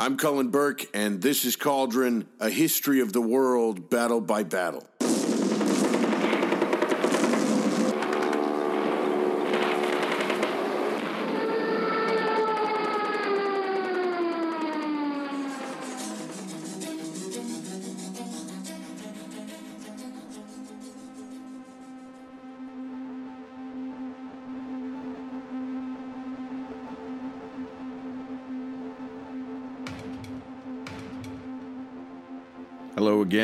I'm Cullen Burke, and this is Cauldron, a history of the world, battle by battle.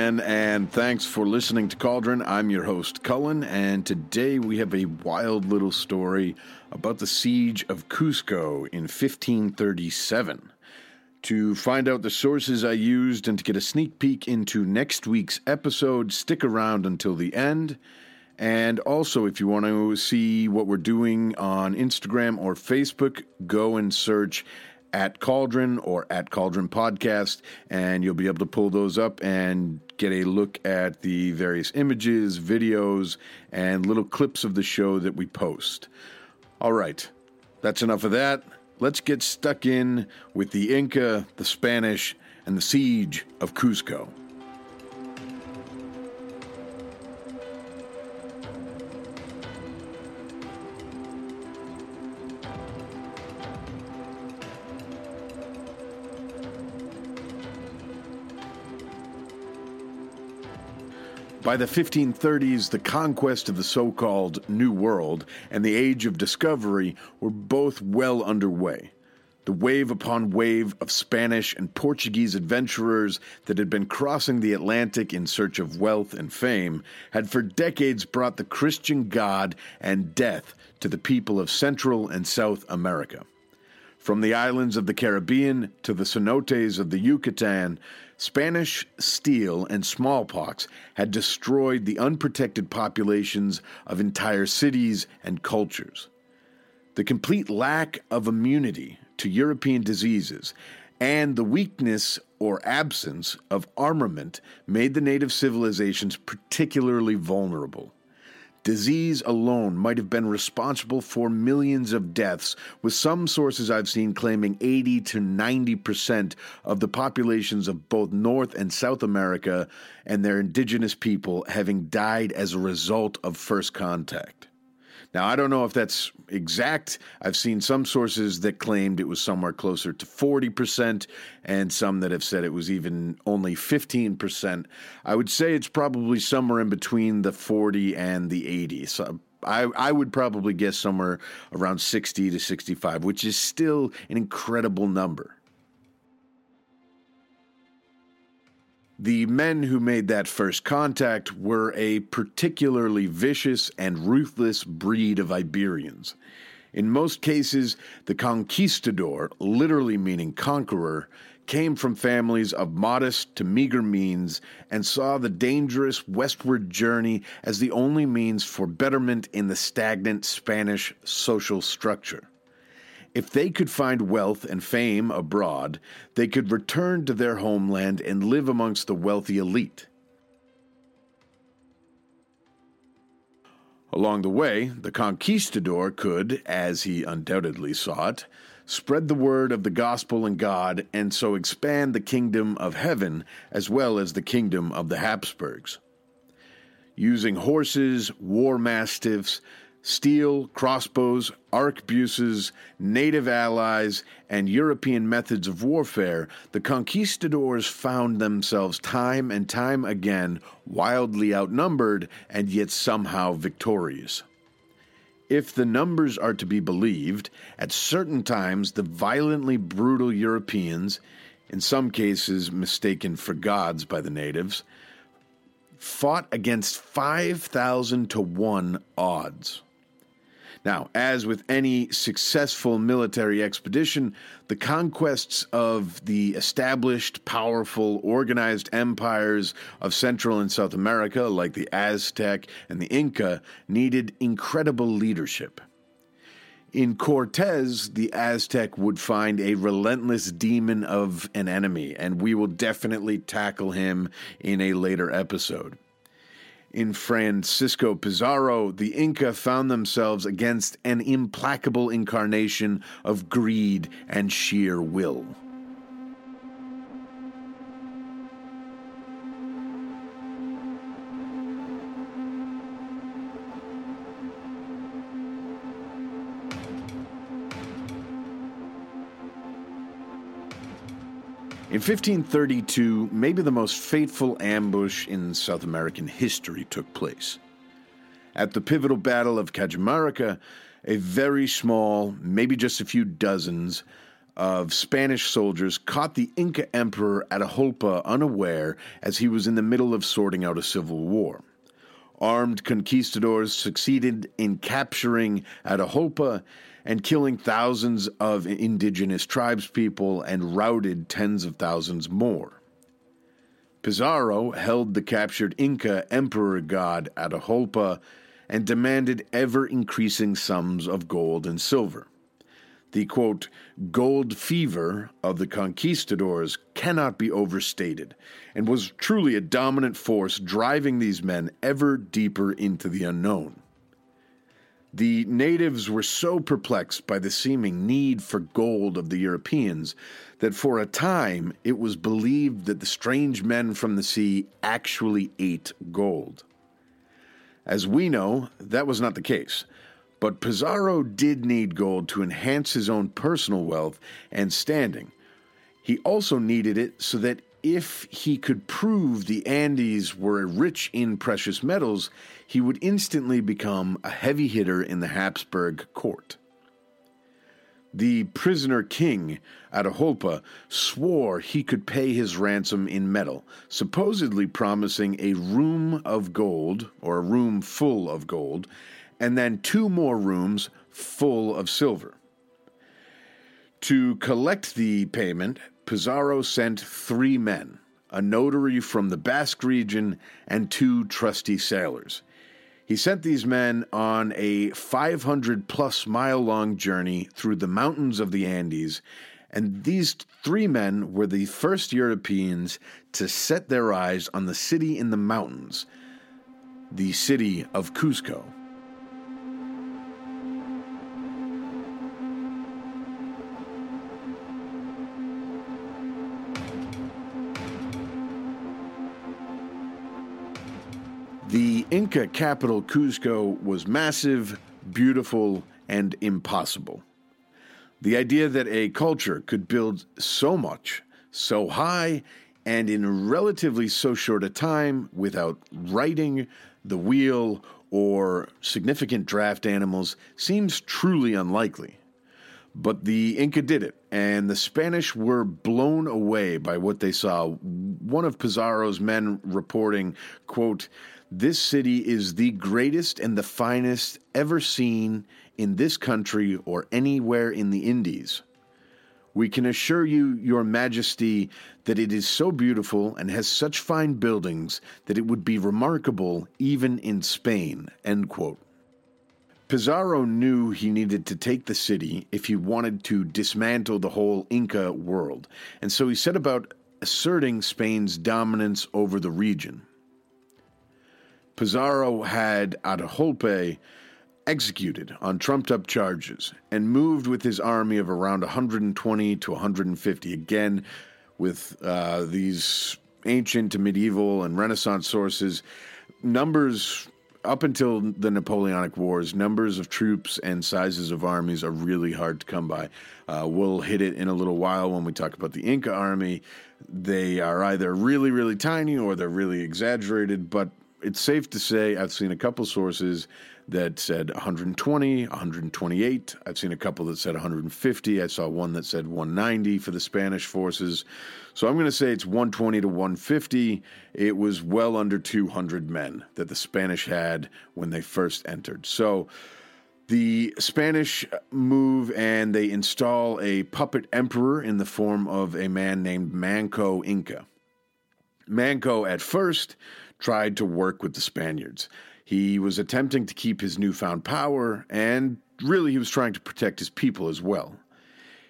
Again, and thanks for listening to Cauldron. I'm your host, Cullen, and today we have a wild little story about the siege of Cusco in 1537. To find out the sources I used and to get a sneak peek into next week's episode, stick around until the end. And also, if you want to see what we're doing on Instagram or Facebook, go and search at Cauldron or at Cauldron Podcast, and you'll be able to pull those up and get a look at the various images, videos, and little clips of the show that we post. All right, that's enough of that. Let's get stuck in with the Inca, the Spanish, and the siege of Cusco. By the 1530s, the conquest of the so called New World and the Age of Discovery were both well underway. The wave upon wave of Spanish and Portuguese adventurers that had been crossing the Atlantic in search of wealth and fame had for decades brought the Christian God and death to the people of Central and South America. From the islands of the Caribbean to the cenotes of the Yucatan, Spanish steel and smallpox had destroyed the unprotected populations of entire cities and cultures. The complete lack of immunity to European diseases and the weakness or absence of armament made the native civilizations particularly vulnerable. Disease alone might have been responsible for millions of deaths, with some sources I've seen claiming 80 to 90% of the populations of both North and South America and their indigenous people having died as a result of first contact. Now, I don't know if that's exact. I've seen some sources that claimed it was somewhere closer to 40%, and some that have said it was even only 15%. I would say it's probably somewhere in between the 40 and the 80. So I, I would probably guess somewhere around 60 to 65, which is still an incredible number. The men who made that first contact were a particularly vicious and ruthless breed of Iberians. In most cases, the conquistador, literally meaning conqueror, came from families of modest to meager means and saw the dangerous westward journey as the only means for betterment in the stagnant Spanish social structure. If they could find wealth and fame abroad, they could return to their homeland and live amongst the wealthy elite. Along the way, the conquistador could, as he undoubtedly sought, spread the word of the gospel and God and so expand the kingdom of heaven as well as the kingdom of the Habsburgs. Using horses, war mastiffs, steel, crossbows, arquebuses, native allies, and European methods of warfare, the conquistadors found themselves time and time again wildly outnumbered and yet somehow victorious. If the numbers are to be believed, at certain times the violently brutal Europeans, in some cases mistaken for gods by the natives, fought against 5,000 to 1 odds. Now, as with any successful military expedition, the conquests of the established, powerful, organized empires of Central and South America, like the Aztec and the Inca, needed incredible leadership. In Cortez, the Aztec would find a relentless demon of an enemy, and we will definitely tackle him in a later episode. In Francisco Pizarro, the Inca found themselves against an implacable incarnation of greed and sheer will. In 1532, maybe the most fateful ambush in South American history took place. At the pivotal Battle of Cajamarca, a very small, maybe just a few dozens, of Spanish soldiers caught the Inca Emperor Atahualpa unaware as he was in the middle of sorting out a civil war. Armed conquistadors succeeded in capturing Atahualpa and killing thousands of indigenous tribespeople and routed tens of thousands more. Pizarro held the captured Inca emperor god Atahualpa and demanded ever increasing sums of gold and silver. The quote, gold fever of the conquistadors cannot be overstated, and was truly a dominant force driving these men ever deeper into the unknown. The natives were so perplexed by the seeming need for gold of the Europeans that for a time it was believed that the strange men from the sea actually ate gold. As we know, that was not the case. But Pizarro did need gold to enhance his own personal wealth and standing. He also needed it so that if he could prove the Andes were rich in precious metals, he would instantly become a heavy hitter in the Habsburg court. The prisoner king, Atahualpa, swore he could pay his ransom in metal, supposedly promising a room of gold, or a room full of gold, and then two more rooms full of silver. To collect the payment, Pizarro sent three men a notary from the Basque region and two trusty sailors. He sent these men on a 500 plus mile long journey through the mountains of the Andes, and these three men were the first Europeans to set their eyes on the city in the mountains, the city of Cuzco. Inca capital, Cuzco, was massive, beautiful, and impossible. The idea that a culture could build so much, so high, and in relatively so short a time without writing, the wheel, or significant draft animals seems truly unlikely. But the Inca did it, and the Spanish were blown away by what they saw. One of Pizarro's men reporting, quote, this city is the greatest and the finest ever seen in this country or anywhere in the Indies. We can assure you, Your Majesty, that it is so beautiful and has such fine buildings that it would be remarkable even in Spain. Pizarro knew he needed to take the city if he wanted to dismantle the whole Inca world, and so he set about asserting Spain's dominance over the region. Pizarro had Atahualpa executed on trumped up charges and moved with his army of around 120 to 150. Again, with uh, these ancient to medieval and Renaissance sources, numbers up until the Napoleonic Wars, numbers of troops and sizes of armies are really hard to come by. Uh, we'll hit it in a little while when we talk about the Inca army. They are either really, really tiny or they're really exaggerated, but it's safe to say I've seen a couple sources that said 120, 128. I've seen a couple that said 150. I saw one that said 190 for the Spanish forces. So I'm going to say it's 120 to 150. It was well under 200 men that the Spanish had when they first entered. So the Spanish move and they install a puppet emperor in the form of a man named Manco Inca. Manco at first tried to work with the Spaniards. He was attempting to keep his newfound power, and really he was trying to protect his people as well.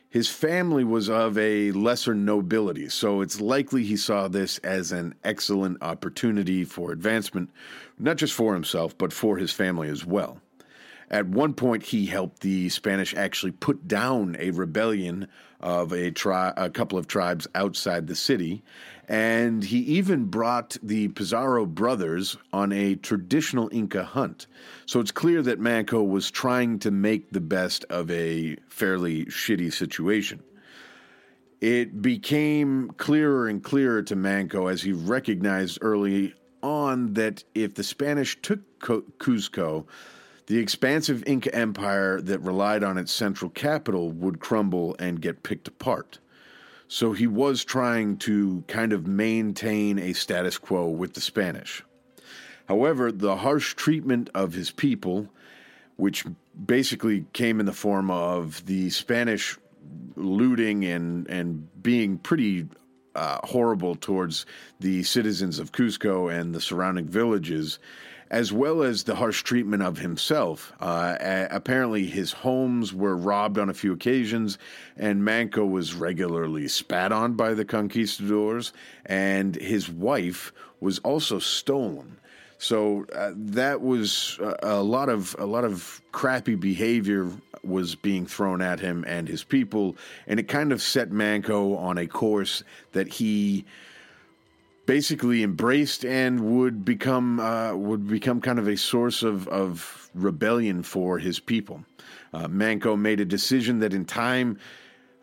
His family was of a lesser nobility, so it's likely he saw this as an excellent opportunity for advancement, not just for himself, but for his family as well. At one point, he helped the Spanish actually put down a rebellion of a, tri- a couple of tribes outside the city, and he even brought the Pizarro brothers on a traditional Inca hunt. So it's clear that Manco was trying to make the best of a fairly shitty situation. It became clearer and clearer to Manco as he recognized early on that if the Spanish took Cuzco, the expansive Inca Empire that relied on its central capital would crumble and get picked apart. So he was trying to kind of maintain a status quo with the Spanish. However, the harsh treatment of his people, which basically came in the form of the Spanish looting and, and being pretty uh, horrible towards the citizens of Cusco and the surrounding villages, as well as the harsh treatment of himself. Uh, apparently, his homes were robbed on a few occasions, and Manco was regularly spat on by the conquistadors, and his wife was also stolen. So uh, that was a, a lot of a lot of crappy behavior was being thrown at him and his people, and it kind of set Manco on a course that he basically embraced and would become uh, would become kind of a source of, of rebellion for his people. Uh, Manco made a decision that in time,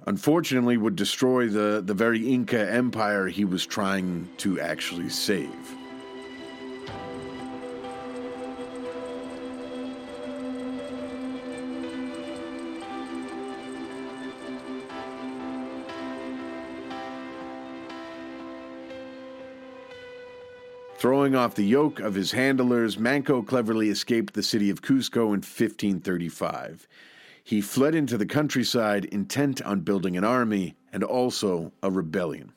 unfortunately, would destroy the, the very Inca empire he was trying to actually save. Throwing off the yoke of his handlers, Manco cleverly escaped the city of Cusco in 1535. He fled into the countryside intent on building an army and also a rebellion.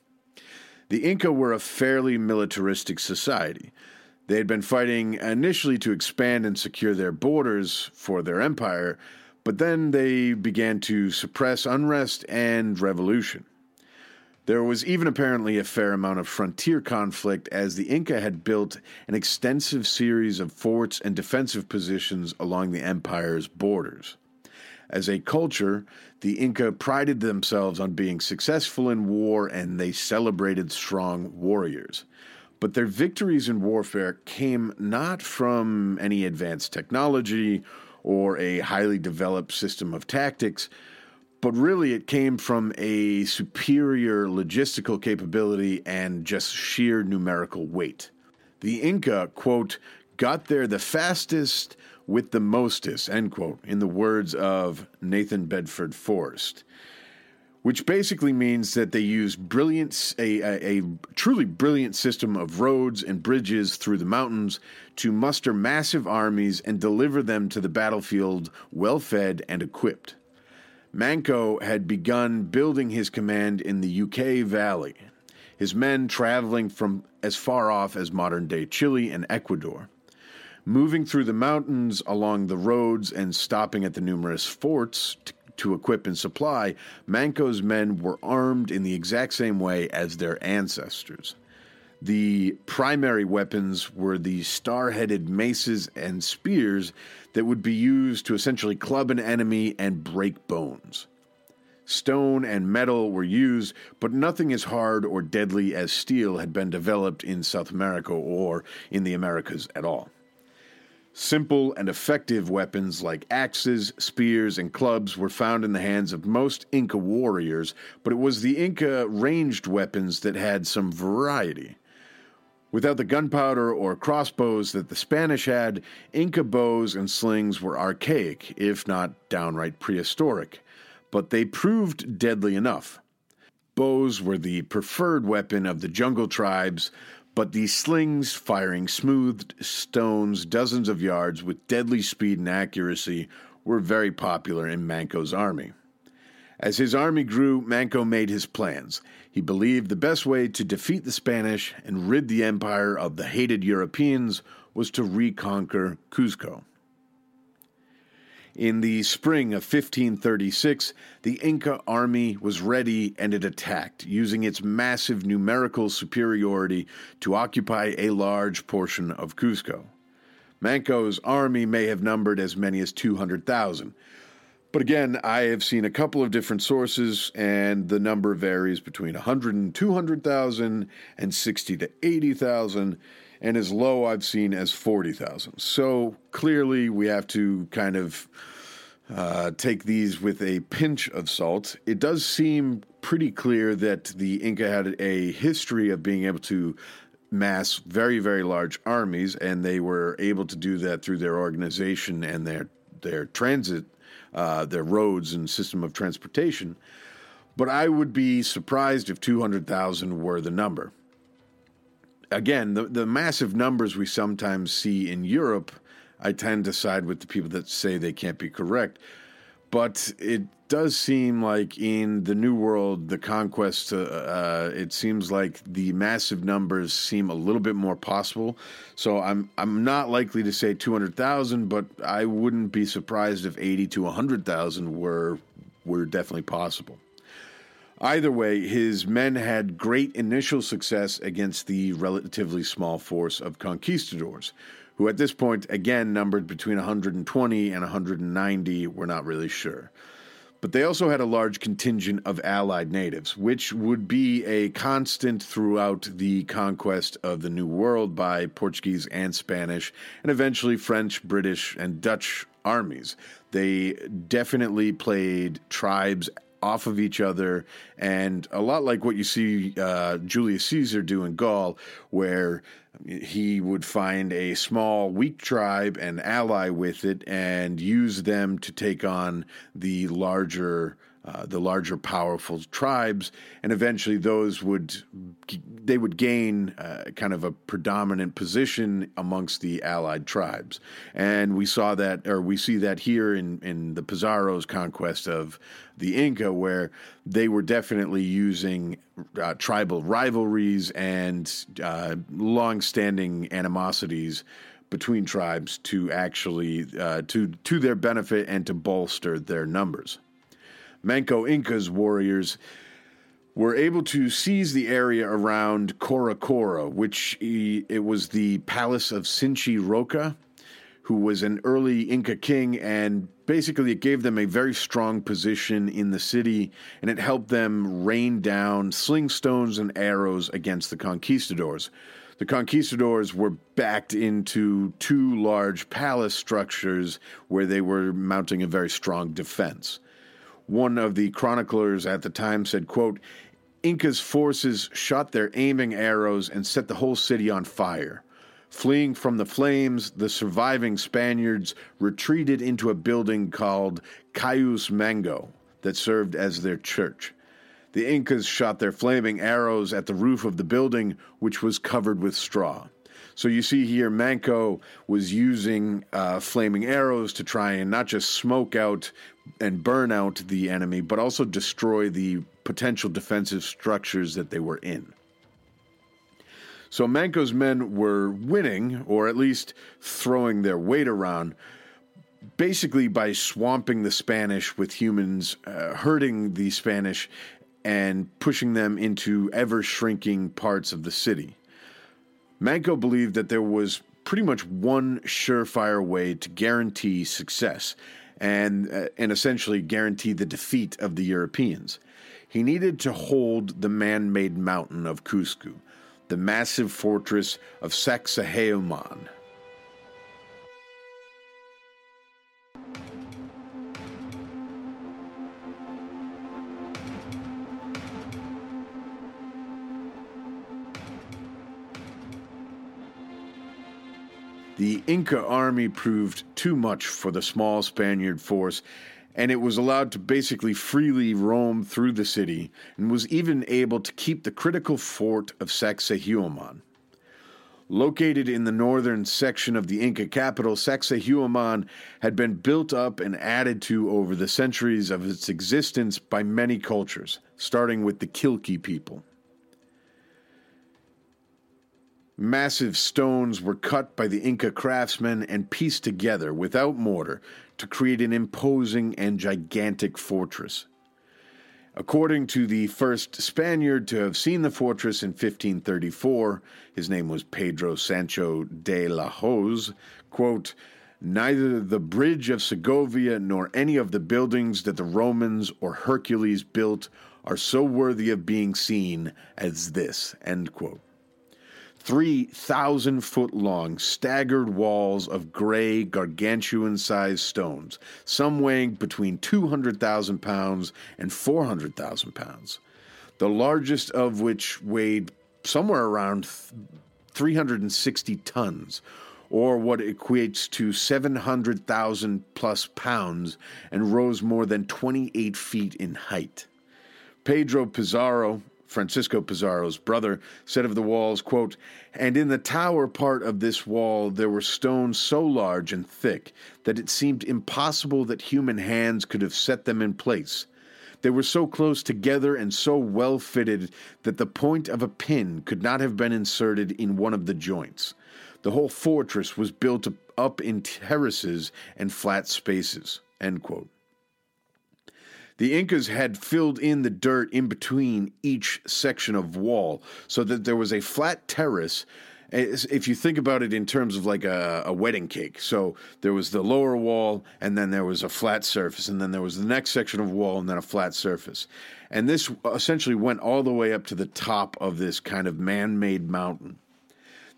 The Inca were a fairly militaristic society. They had been fighting initially to expand and secure their borders for their empire, but then they began to suppress unrest and revolution. There was even apparently a fair amount of frontier conflict as the Inca had built an extensive series of forts and defensive positions along the empire's borders. As a culture, the Inca prided themselves on being successful in war and they celebrated strong warriors. But their victories in warfare came not from any advanced technology or a highly developed system of tactics but really it came from a superior logistical capability and just sheer numerical weight. The Inca, quote, got there the fastest with the mostest, end quote, in the words of Nathan Bedford Forrest. Which basically means that they used brilliant, a, a, a truly brilliant system of roads and bridges through the mountains to muster massive armies and deliver them to the battlefield well fed and equipped. Manco had begun building his command in the Yucay Valley, his men traveling from as far off as modern day Chile and Ecuador. Moving through the mountains along the roads and stopping at the numerous forts to, to equip and supply, Manco's men were armed in the exact same way as their ancestors. The primary weapons were the star headed maces and spears that would be used to essentially club an enemy and break bones. Stone and metal were used, but nothing as hard or deadly as steel had been developed in South America or in the Americas at all. Simple and effective weapons like axes, spears, and clubs were found in the hands of most Inca warriors, but it was the Inca ranged weapons that had some variety. Without the gunpowder or crossbows that the Spanish had, Inca bows and slings were archaic, if not downright prehistoric, but they proved deadly enough. Bows were the preferred weapon of the jungle tribes, but these slings, firing smooth stones dozens of yards with deadly speed and accuracy, were very popular in Manco's army. As his army grew, Manco made his plans. He believed the best way to defeat the Spanish and rid the empire of the hated Europeans was to reconquer Cuzco. In the spring of 1536, the Inca army was ready and it attacked, using its massive numerical superiority to occupy a large portion of Cuzco. Manco's army may have numbered as many as 200,000, but again, I have seen a couple of different sources, and the number varies between 100 and 200,000 and 60 to 80,000, and as low I've seen as 40,000. So clearly, we have to kind of uh, take these with a pinch of salt. It does seem pretty clear that the Inca had a history of being able to mass very, very large armies, and they were able to do that through their organization and their their transit, uh, their roads and system of transportation. But I would be surprised if 200,000 were the number. Again, the, the massive numbers we sometimes see in Europe I tend to side with the people that say they can't be correct. But it does seem like in the New World, the conquest, uh, uh, it seems like the massive numbers seem a little bit more possible. So I'm I'm not likely to say 200,000, but I wouldn't be surprised if 80 to 100,000 were were definitely possible. Either way, his men had great initial success against the relatively small force of conquistadors who at this point again numbered between 120 and 190. We're not really sure. But they also had a large contingent of allied natives, which would be a constant throughout the conquest of the New World by Portuguese and Spanish, and eventually French, British, and Dutch armies. They definitely played tribes off of each other, and a lot like what you see uh, Julius Caesar do in Gaul, where he would find a small, weak tribe and ally with it, and use them to take on the larger uh, the larger powerful tribes, and eventually those would they would gain uh, kind of a predominant position amongst the allied tribes, and we saw that, or we see that here in in the Pizarro's conquest of the Inca, where they were definitely using uh, tribal rivalries and uh, long-standing animosities between tribes to actually uh, to to their benefit and to bolster their numbers. Manco Inca's warriors were able to seize the area around Cora Cora, which he, it was the palace of Sinchi Roca, who was an early Inca king, and basically it gave them a very strong position in the city, and it helped them rain down sling stones and arrows against the conquistadors. The conquistadors were backed into two large palace structures where they were mounting a very strong defense. One of the chroniclers at the time said, quote, Inca's forces shot their aiming arrows and set the whole city on fire. Fleeing from the flames, the surviving Spaniards retreated into a building called Cayus Mango that served as their church. The Incas shot their flaming arrows at the roof of the building, which was covered with straw. So you see here, Manco was using uh, flaming arrows to try and not just smoke out and burn out the enemy, but also destroy the potential defensive structures that they were in. So Manco's men were winning, or at least throwing their weight around, basically by swamping the Spanish with humans, uh, hurting the Spanish, and pushing them into ever shrinking parts of the city. Manco believed that there was pretty much one surefire way to guarantee success, and, uh, and essentially guarantee the defeat of the Europeans. He needed to hold the man made mountain of Cusco, the massive fortress of Sacsayhuaman. The Inca army proved too much for the small Spaniard force, and it was allowed to basically freely roam through the city and was even able to keep the critical fort of Sacsayhuaman. Located in the northern section of the Inca capital, Sacsayhuaman had been built up and added to over the centuries of its existence by many cultures, starting with the Killke people. Massive stones were cut by the Inca craftsmen and pieced together without mortar to create an imposing and gigantic fortress. According to the first Spaniard to have seen the fortress in 1534, his name was Pedro Sancho de la Hoz, quote, Neither the bridge of Segovia nor any of the buildings that the Romans or Hercules built are so worthy of being seen as this. End quote. 3,000 foot long, staggered walls of gray, gargantuan sized stones, some weighing between 200,000 pounds and 400,000 pounds. The largest of which weighed somewhere around 360 tons, or what equates to 700,000 plus pounds, and rose more than 28 feet in height. Pedro Pizarro, Francisco Pizarro's brother, said of the walls, quote, And in the tower part of this wall there were stones so large and thick that it seemed impossible that human hands could have set them in place. They were so close together and so well fitted that the point of a pin could not have been inserted in one of the joints. The whole fortress was built up in terraces and flat spaces. End quote. The Incas had filled in the dirt in between each section of wall so that there was a flat terrace. If you think about it in terms of like a, a, wedding cake, so there was the lower wall, and then there was a flat surface, and then there was the next section of wall, and then a flat surface. And this essentially went all the way up to the top of this kind of man made mountain.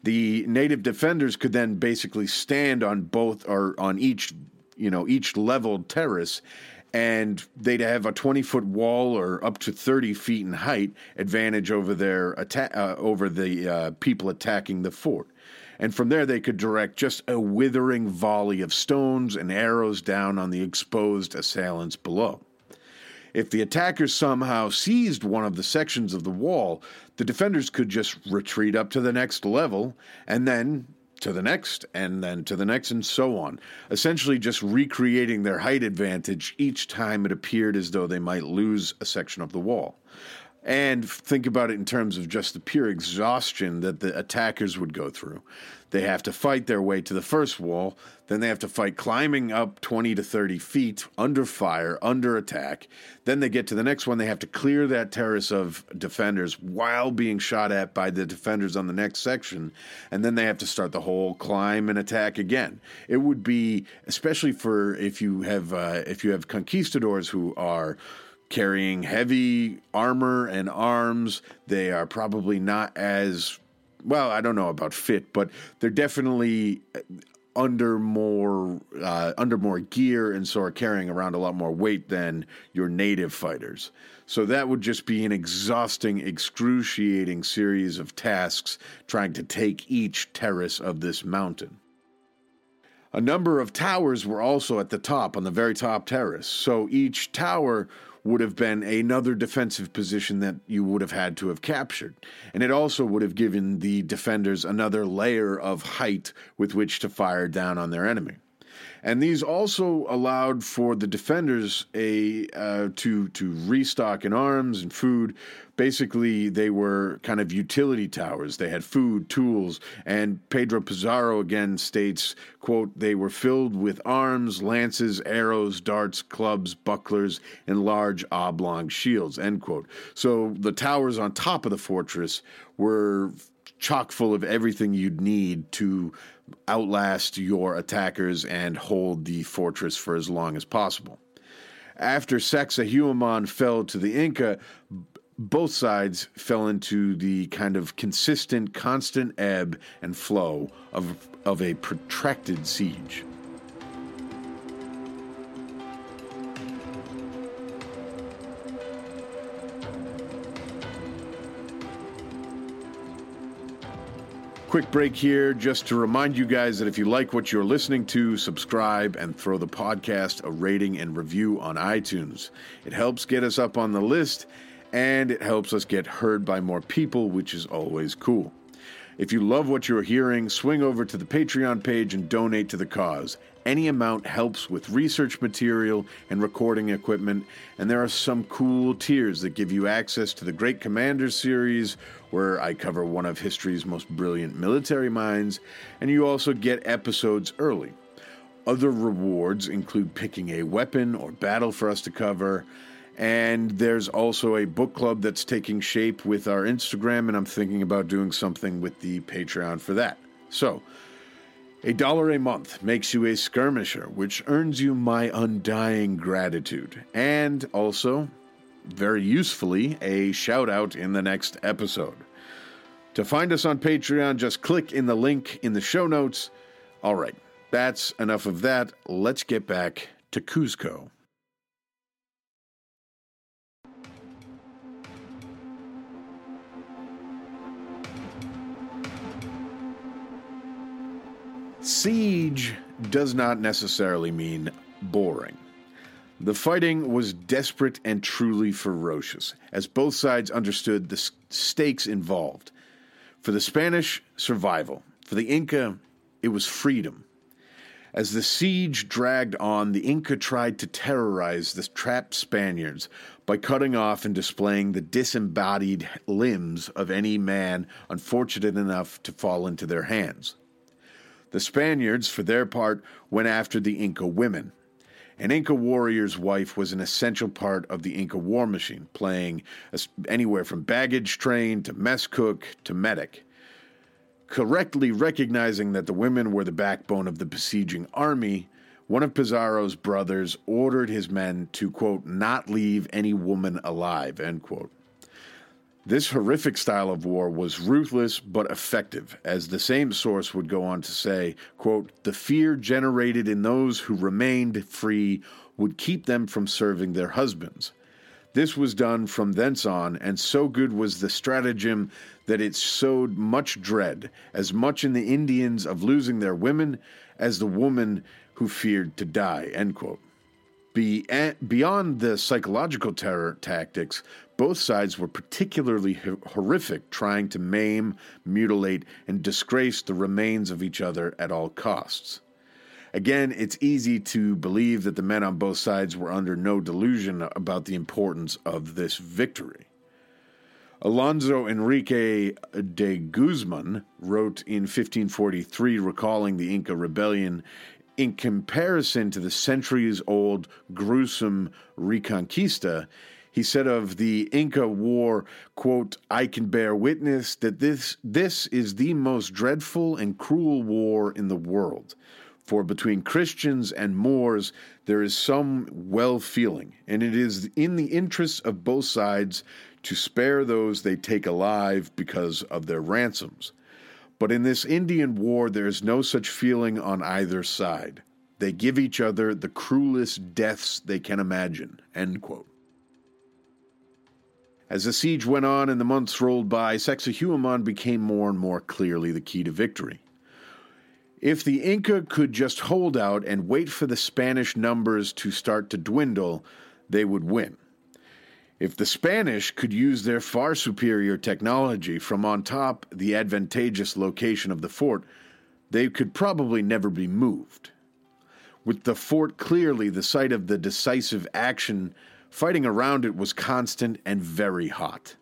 The native defenders could then basically stand on both or on each, you know, each leveled terrace and they'd have a 20 foot wall or up to 30 feet in height advantage over their atta- uh, over the uh, people attacking the fort. And from there, they could direct just a withering volley of stones and arrows down on the exposed assailants below. If the attackers somehow seized one of the sections of the wall, the defenders could just retreat up to the next level and then to the next, and then to the next, and so on. Essentially, just recreating their height advantage each time it appeared as though they might lose a section of the wall. And think about it in terms of just the pure exhaustion that the attackers would go through. They have to fight their way to the first wall, then they have to fight climbing up 20 to 30 feet under fire, under attack. Then they get to the next one, they have to clear that terrace of defenders while being shot at by the defenders on the next section. And then they have to start the whole climb and attack again. It would be, especially for if you have, uh, if you have conquistadors who are carrying heavy armor and arms. They are probably not as well. I don't know about fit, but they're definitely under more uh, under more gear and so are carrying around a lot more weight than your native fighters. So that would just be an exhausting, excruciating series of tasks trying to take each terrace of this mountain. A number of towers were also at the top, on the very top terrace. So each tower would have been another defensive position that you would have had to have captured. And it also would have given the defenders another layer of height with which to fire down on their enemy and these also allowed for the defenders a uh, to to restock in arms and food. Basically, they were kind of utility towers. They had food, tools, and Pedro Pizarro again states, "quote They were filled with arms, lances, arrows, darts, clubs, bucklers, and large oblong shields." End quote. So the towers on top of the fortress were chock full of everything you'd need to outlast your attackers and hold the fortress for as long as possible. After Sacsayhuaman fell to the Inca, both sides fell into the kind of consistent, constant ebb and flow of, of a protracted siege. Quick break here just to remind you guys that if you like what you're listening to, subscribe and throw the podcast a rating and review on iTunes. It helps get us up on the list and it helps us get heard by more people, which is always cool. If you love what you're hearing, swing over to the Patreon page and donate to the cause. Any amount helps with research material and recording equipment, and there are some cool tiers that give you access to the Great Commanders series, where I cover one of history's most brilliant military minds, and you also get episodes early. Other rewards include picking a weapon or battle for us to cover, and there's also a book club that's taking shape with our Instagram, and I'm thinking about doing something with the Patreon for that. So, a dollar a month makes you a skirmisher, which earns you my undying gratitude, and also, very usefully, a shout out in the next episode. To find us on Patreon, just click in the link in the show notes. All right, that's enough of that. Let's get back to Cusco. Siege does not necessarily mean boring. The fighting was desperate and truly ferocious, as both sides understood the stakes involved. For the Spanish, survival. For the Inca, it was freedom. As the siege dragged on, the Inca tried to terrorize the trapped Spaniards by cutting off and displaying the disembodied limbs of any man unfortunate enough to fall into their hands. The Spaniards, for their part, went after the Inca women. An Inca warrior's wife was an essential part of the Inca war machine, playing anywhere from baggage train to mess cook to medic. Correctly recognizing that the women were the backbone of the besieging army, one of Pizarro's brothers ordered his men to, quote, not leave any woman alive, end quote. This horrific style of war was ruthless but effective, as the same source would go on to say, quote, the fear generated in those who remained free would keep them from serving their husbands. This was done from thence on, and so good was the stratagem that it sowed much dread, as much in the Indians of losing their women as the woman who feared to die. End quote. Eh, beyond the psychological terror tactics, both sides were particularly horrific, trying to maim, mutilate, and disgrace the remains of each other at all costs. Again, it's easy to believe that the men on both sides were under no delusion about the importance of this victory. Alonso Enrique de Guzman wrote in 1543, recalling the Inca rebellion in comparison to the centuries old gruesome Reconquista, he said of the Inca War, quote, I can bear witness that this, this is the most dreadful and cruel war in the world. For between Christians and Moors there is some well feeling, and it is in the interests of both sides to spare those they take alive because of their ransoms. But in this Indian war there is no such feeling on either side. They give each other the cruelest deaths they can imagine. End quote. As the siege went on and the months rolled by, Sacsayhuaman became more and more clearly the key to victory. If the Inca could just hold out and wait for the Spanish numbers to start to dwindle, they would win. If the Spanish could use their far superior technology from on top the advantageous location of the fort, they could probably never be moved. With the fort clearly the site of the decisive action Fighting around it was constant and very hot.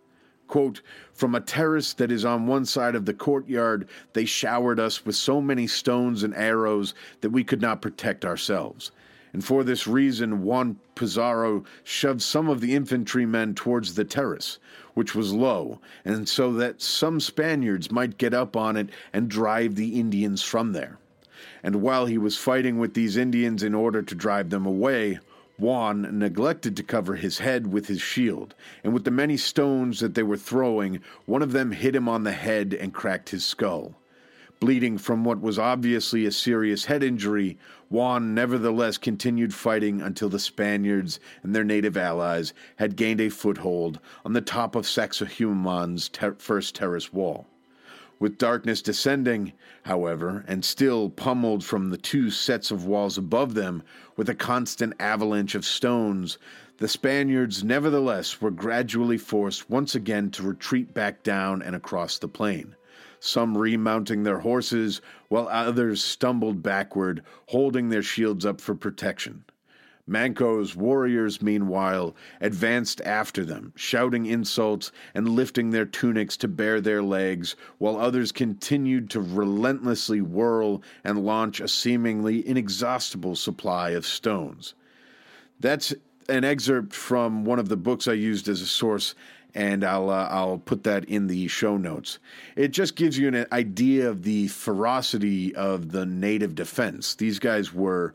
Quote, From a terrace that is on one side of the courtyard, they showered us with so many stones and arrows that we could not protect ourselves. And for this reason, Juan Pizarro shoved some of the infantrymen towards the terrace, which was low, and so that some Spaniards might get up on it and drive the Indians from there. And while he was fighting with these Indians in order to drive them away, Juan neglected to cover his head with his shield, and with the many stones that they were throwing, one of them hit him on the head and cracked his skull. Bleeding from what was obviously a serious head injury, Juan nevertheless continued fighting until the Spaniards and their native allies had gained a foothold on the top of Sacsayhuaman's ter- first terrace wall. With darkness descending, however, and still pummeled from the two sets of walls above them with a constant avalanche of stones, the Spaniards nevertheless were gradually forced once again to retreat back down and across the plain, some remounting their horses, while others stumbled backward, holding their shields up for protection. Manco's warriors, meanwhile, advanced after them, shouting insults and lifting their tunics to bare their legs, while others continued to relentlessly whirl and launch a seemingly inexhaustible supply of stones. That's an excerpt from one of the books I used as a source, and I'll uh, I'll put that in the show notes. It just gives you an idea of the ferocity of the native defense. These guys were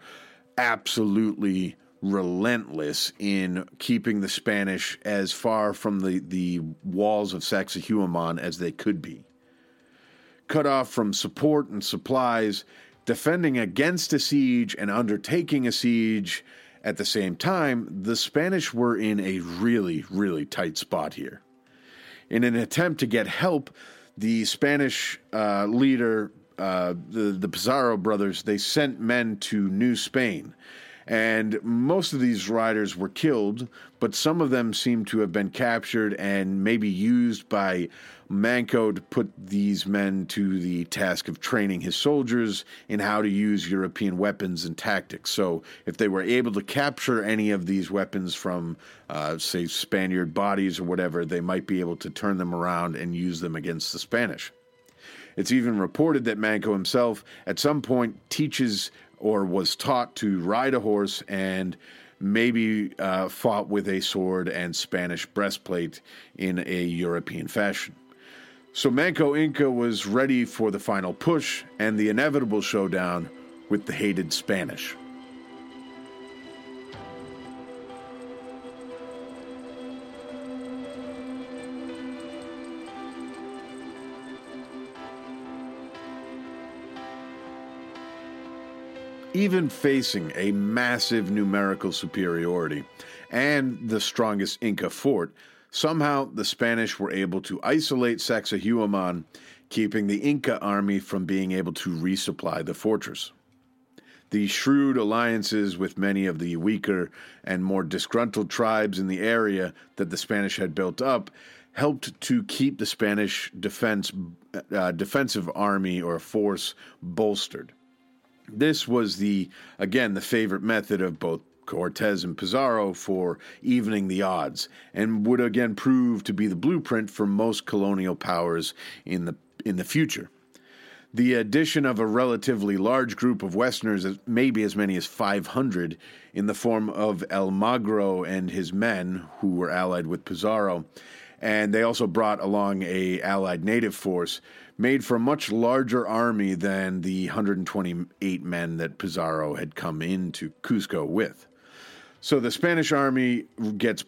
absolutely relentless in keeping the Spanish as far from the, the walls of Sacsayhuaman as they could be. cut off from support and supplies, defending against a siege and undertaking a siege at the same time, the Spanish were in a really, really tight spot here. In an attempt to get help, the Spanish uh, leader, uh, the, the Pizarro brothers, they sent men to New Spain and most of these riders were killed, but some of them seem to have been captured and maybe used by Manco to put these men to the task of training his soldiers in how to use European weapons and tactics. So, if they were able to capture any of these weapons from, uh, say, Spaniard bodies or whatever, they might be able to turn them around and use them against the Spanish. It's even reported that Manco himself, at some point, teaches or was taught to ride a horse and maybe uh, fought with a sword and Spanish breastplate in a European fashion. So Manco Inca was ready for the final push and the inevitable showdown with the hated Spanish. Even facing a massive numerical superiority and the strongest Inca fort, somehow the Spanish were able to isolate Sacsayhuaman, keeping the Inca army from being able to resupply the fortress. The shrewd alliances with many of the weaker and more disgruntled tribes in the area that the Spanish had built up helped to keep the Spanish defense uh, defensive army or force bolstered. This was the, again, the favorite method of both Cortez and Pizarro for evening the odds, and would again prove to be the blueprint for most colonial powers in the in the future. The addition of a relatively large group of Westerners, maybe as many as 500, in the form of Almagro and his men, who were allied with Pizarro, and they also brought along a allied native force, made for a much larger army than the 128 men that Pizarro had come into Cusco with. So the Spanish army gets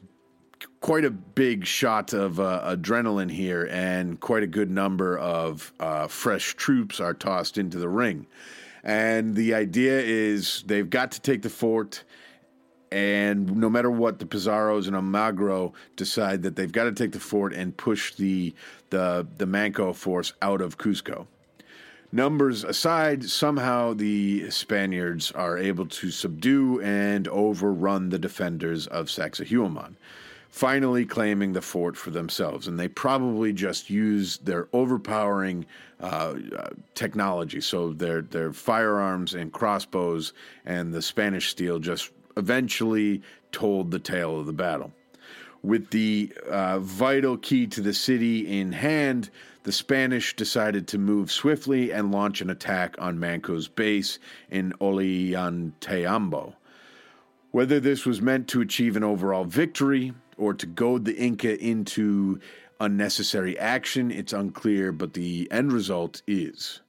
quite a big shot of uh, adrenaline here, and quite a good number of uh, fresh troops are tossed into the ring. And the idea is they've got to take the fort and no matter what, the Pizarros and Almagro decide that they've got to take the fort and push the the the Manco force out of Cusco. Numbers aside, somehow the Spaniards are able to subdue and overrun the defenders of Sacsayhuaman, finally claiming the fort for themselves. And they probably just used their overpowering uh, technology, so their their firearms and crossbows and the Spanish steel just eventually told the tale of the battle. With the uh, vital key to the city in hand, the Spanish decided to move swiftly and launch an attack on Manco's base in Ollantaytambo. Whether this was meant to achieve an overall victory or to goad the Inca into unnecessary action, it's unclear, but the end result is.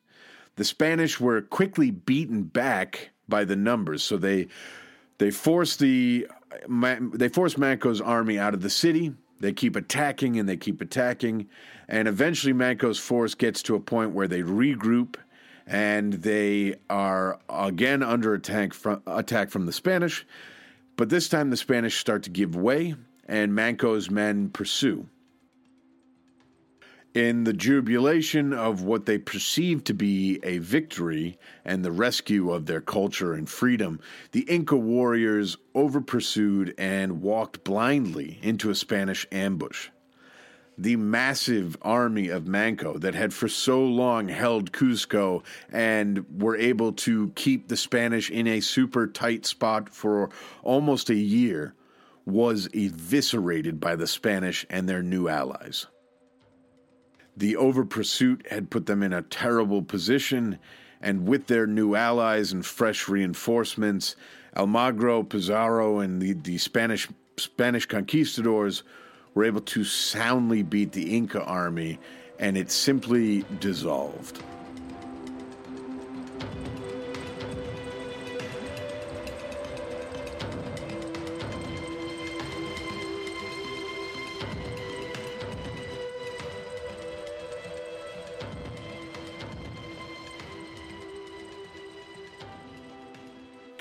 The Spanish were quickly beaten back by the numbers, so they they force the they force Manco's army out of the city. They keep attacking and they keep attacking, and eventually Manco's force gets to a point where they regroup and they are again under attack from, attack from the Spanish. But this time the Spanish start to give way, and Manco's men pursue. In the jubilation of what they perceived to be a victory and the rescue of their culture and freedom, the Inca warriors overpursued and walked blindly into a Spanish ambush. The massive army of Manco that had for so long held Cusco and were able to keep the Spanish in a super tight spot for almost a year was eviscerated by the Spanish and their new allies. The over pursuit had put them in a terrible position, and with their new allies and fresh reinforcements, Almagro, Pizarro, and the, the Spanish Spanish conquistadors were able to soundly beat the Inca army, and it simply dissolved.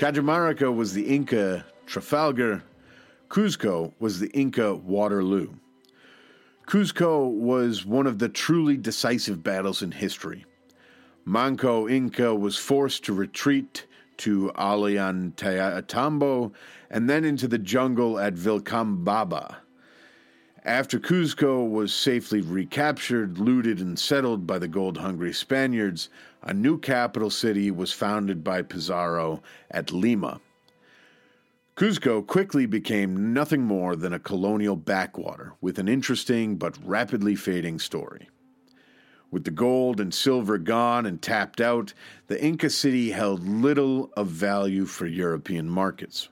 Cajamarca was the Inca Trafalgar, Cuzco was the Inca Waterloo. Cuzco was one of the truly decisive battles in history. Manco Inca was forced to retreat to Ollantaytambo and then into the jungle at Vilcabamba. After Cuzco was safely recaptured, looted, and settled by the gold hungry Spaniards, a new capital city was founded by Pizarro at Lima. Cuzco quickly became nothing more than a colonial backwater with an interesting but rapidly fading story. With the gold and silver gone and tapped out, the Inca city held little of value for European markets.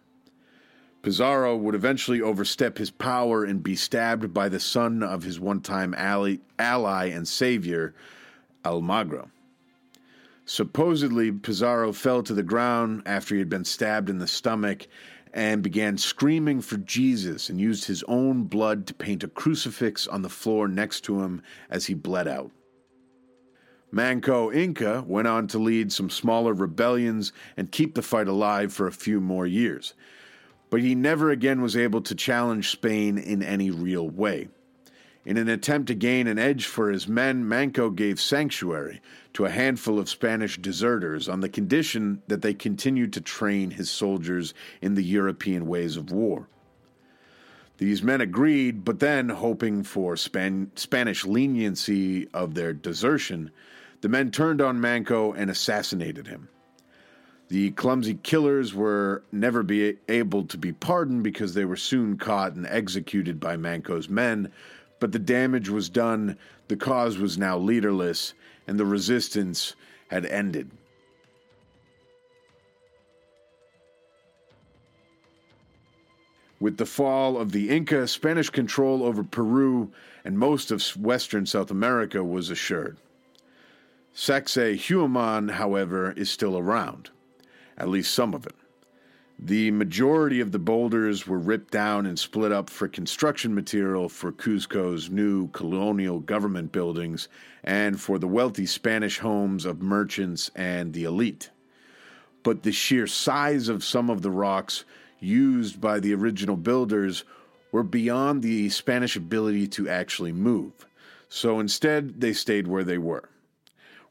Pizarro would eventually overstep his power and be stabbed by the son of his one time ally, ally and savior, Almagro. Supposedly, Pizarro fell to the ground after he had been stabbed in the stomach and began screaming for Jesus and used his own blood to paint a crucifix on the floor next to him as he bled out. Manco Inca went on to lead some smaller rebellions and keep the fight alive for a few more years but he never again was able to challenge Spain in any real way. In an attempt to gain an edge for his men, Manco gave sanctuary to a handful of Spanish deserters on the condition that they continued to train his soldiers in the European ways of war. These men agreed, but then, hoping for Span- Spanish leniency of their desertion, the men turned on Manco and assassinated him. The clumsy killers were never be able to be pardoned because they were soon caught and executed by Manco's men, but the damage was done, the cause was now leaderless, and the resistance had ended. With the fall of the Inca, Spanish control over Peru and most of western South America was assured. Sacsayhuaman, however, is still around at least some of it. The majority of the boulders were ripped down and split up for construction material for Cuzco's new colonial government buildings and for the wealthy Spanish homes of merchants and the elite. But the sheer size of some of the rocks used by the original builders were beyond the Spanish ability to actually move. So instead, they stayed where they were.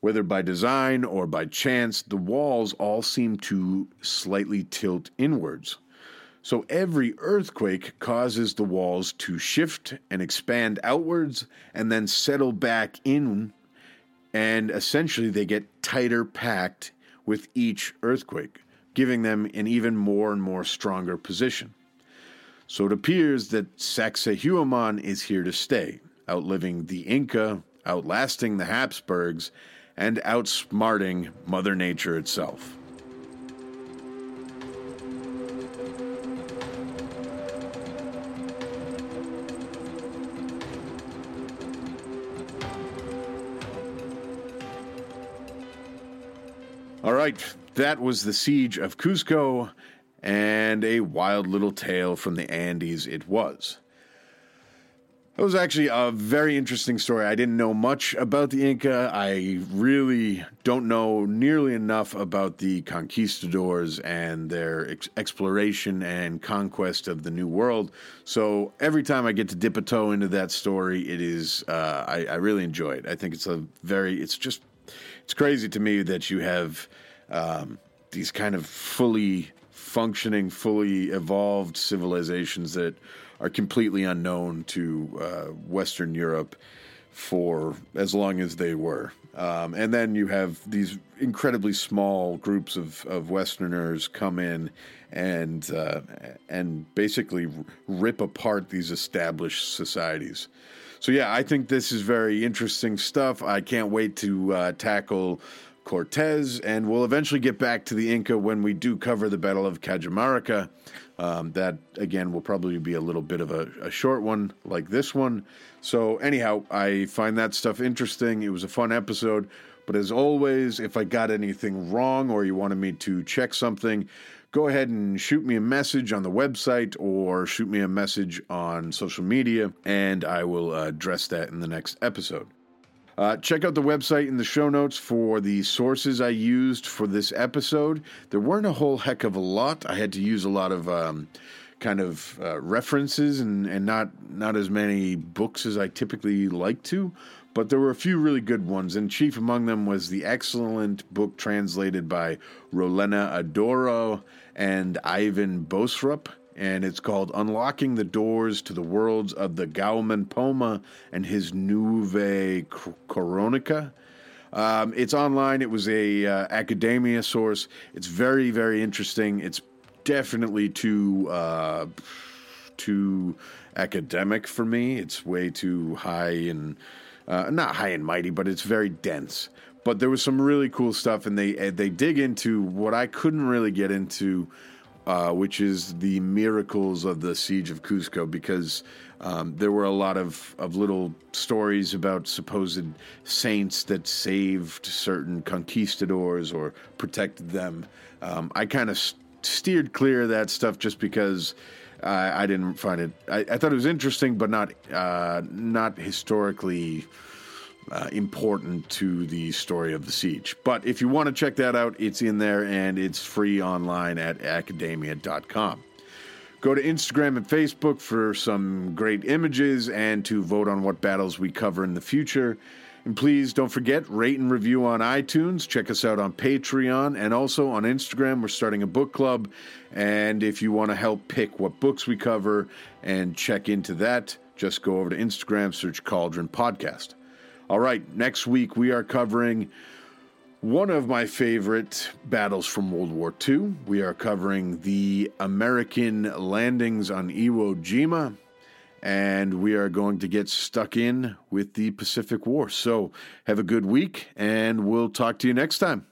Whether by design or by chance, the walls all seem to slightly tilt inwards. So every earthquake causes the walls to shift and expand outwards and then settle back in, and essentially they get tighter packed with each earthquake, giving them an even more and more stronger position. So it appears that Sacsayhuaman is here to stay, outliving the Inca, outlasting the Habsburgs, and outsmarting Mother Nature itself. All right, that was the siege of Cuzco, and a wild little tale from the Andes it was. It was actually a very interesting story. I didn't know much about the Inca. I really don't know nearly enough about the conquistadors and their ex- exploration and conquest of the New World. So every time I get to dip a toe into that story, it is uh, I, I, really enjoy it. I think it's a very it's just it's crazy to me that you have um, these kind of fully functioning, fully evolved civilizations that are completely unknown to uh, Western Europe for as long as they were. Um, and then you have these incredibly small groups of, of Westerners come in and uh, and basically rip apart these established societies. So yeah, I think this is very interesting stuff. I can't wait to uh, tackle Cortez, and we'll eventually get back to the Inca when we do cover the Battle of Cajamarca. Um, that again will probably be a little bit of a, a, short one like this one. So, anyhow, I find that stuff interesting. It was a fun episode. But as always, if I got anything wrong or you wanted me to check something, go ahead and shoot me a message on the website or shoot me a message on social media, and I will address that in the next episode. Uh, check out the website in the show notes for the sources I used for this episode. There weren't a whole heck of a lot. I had to use a lot of um, kind of uh, references and, and not not as many books as I typically like to, but there were a few really good ones. And chief among them was the excellent book translated by Rolena Adorno and Ivan Boserup and it's called Unlocking the Doors to the Worlds of the Guaman Poma and his Nueva Corónica. Um, it's online. It was a uh, academia source. It's very, very interesting. It's definitely too uh, too academic for me. It's way too high and uh, not high and mighty, but it's very dense. But there was some really cool stuff, and they they dig into what I couldn't really get into uh, which is the miracles of the siege of Cusco, because um, there were a lot of, of little stories about supposed saints that saved certain conquistadors or protected them. Um, I kind of st- steered clear of that stuff just because. I didn't find it. I, I, thought it was interesting, but not uh, not historically uh, important to the story of the siege. But if you want to check that out, it's in there and it's free online at academia.com. Go to Instagram and Facebook for some great images and to vote on what battles we cover in the future. And please don't forget, rate and review on iTunes. Check us out on Patreon and also on Instagram. We're starting a book club. And if you want to help pick what books we cover and check into that, just go over to Instagram, search Cauldron Podcast. All right, next week we are covering one of my favorite battles from World War II. We are covering the American landings on Iwo Jima, and we are going to get stuck in with the Pacific War. So, have a good week, and we'll talk to you next time.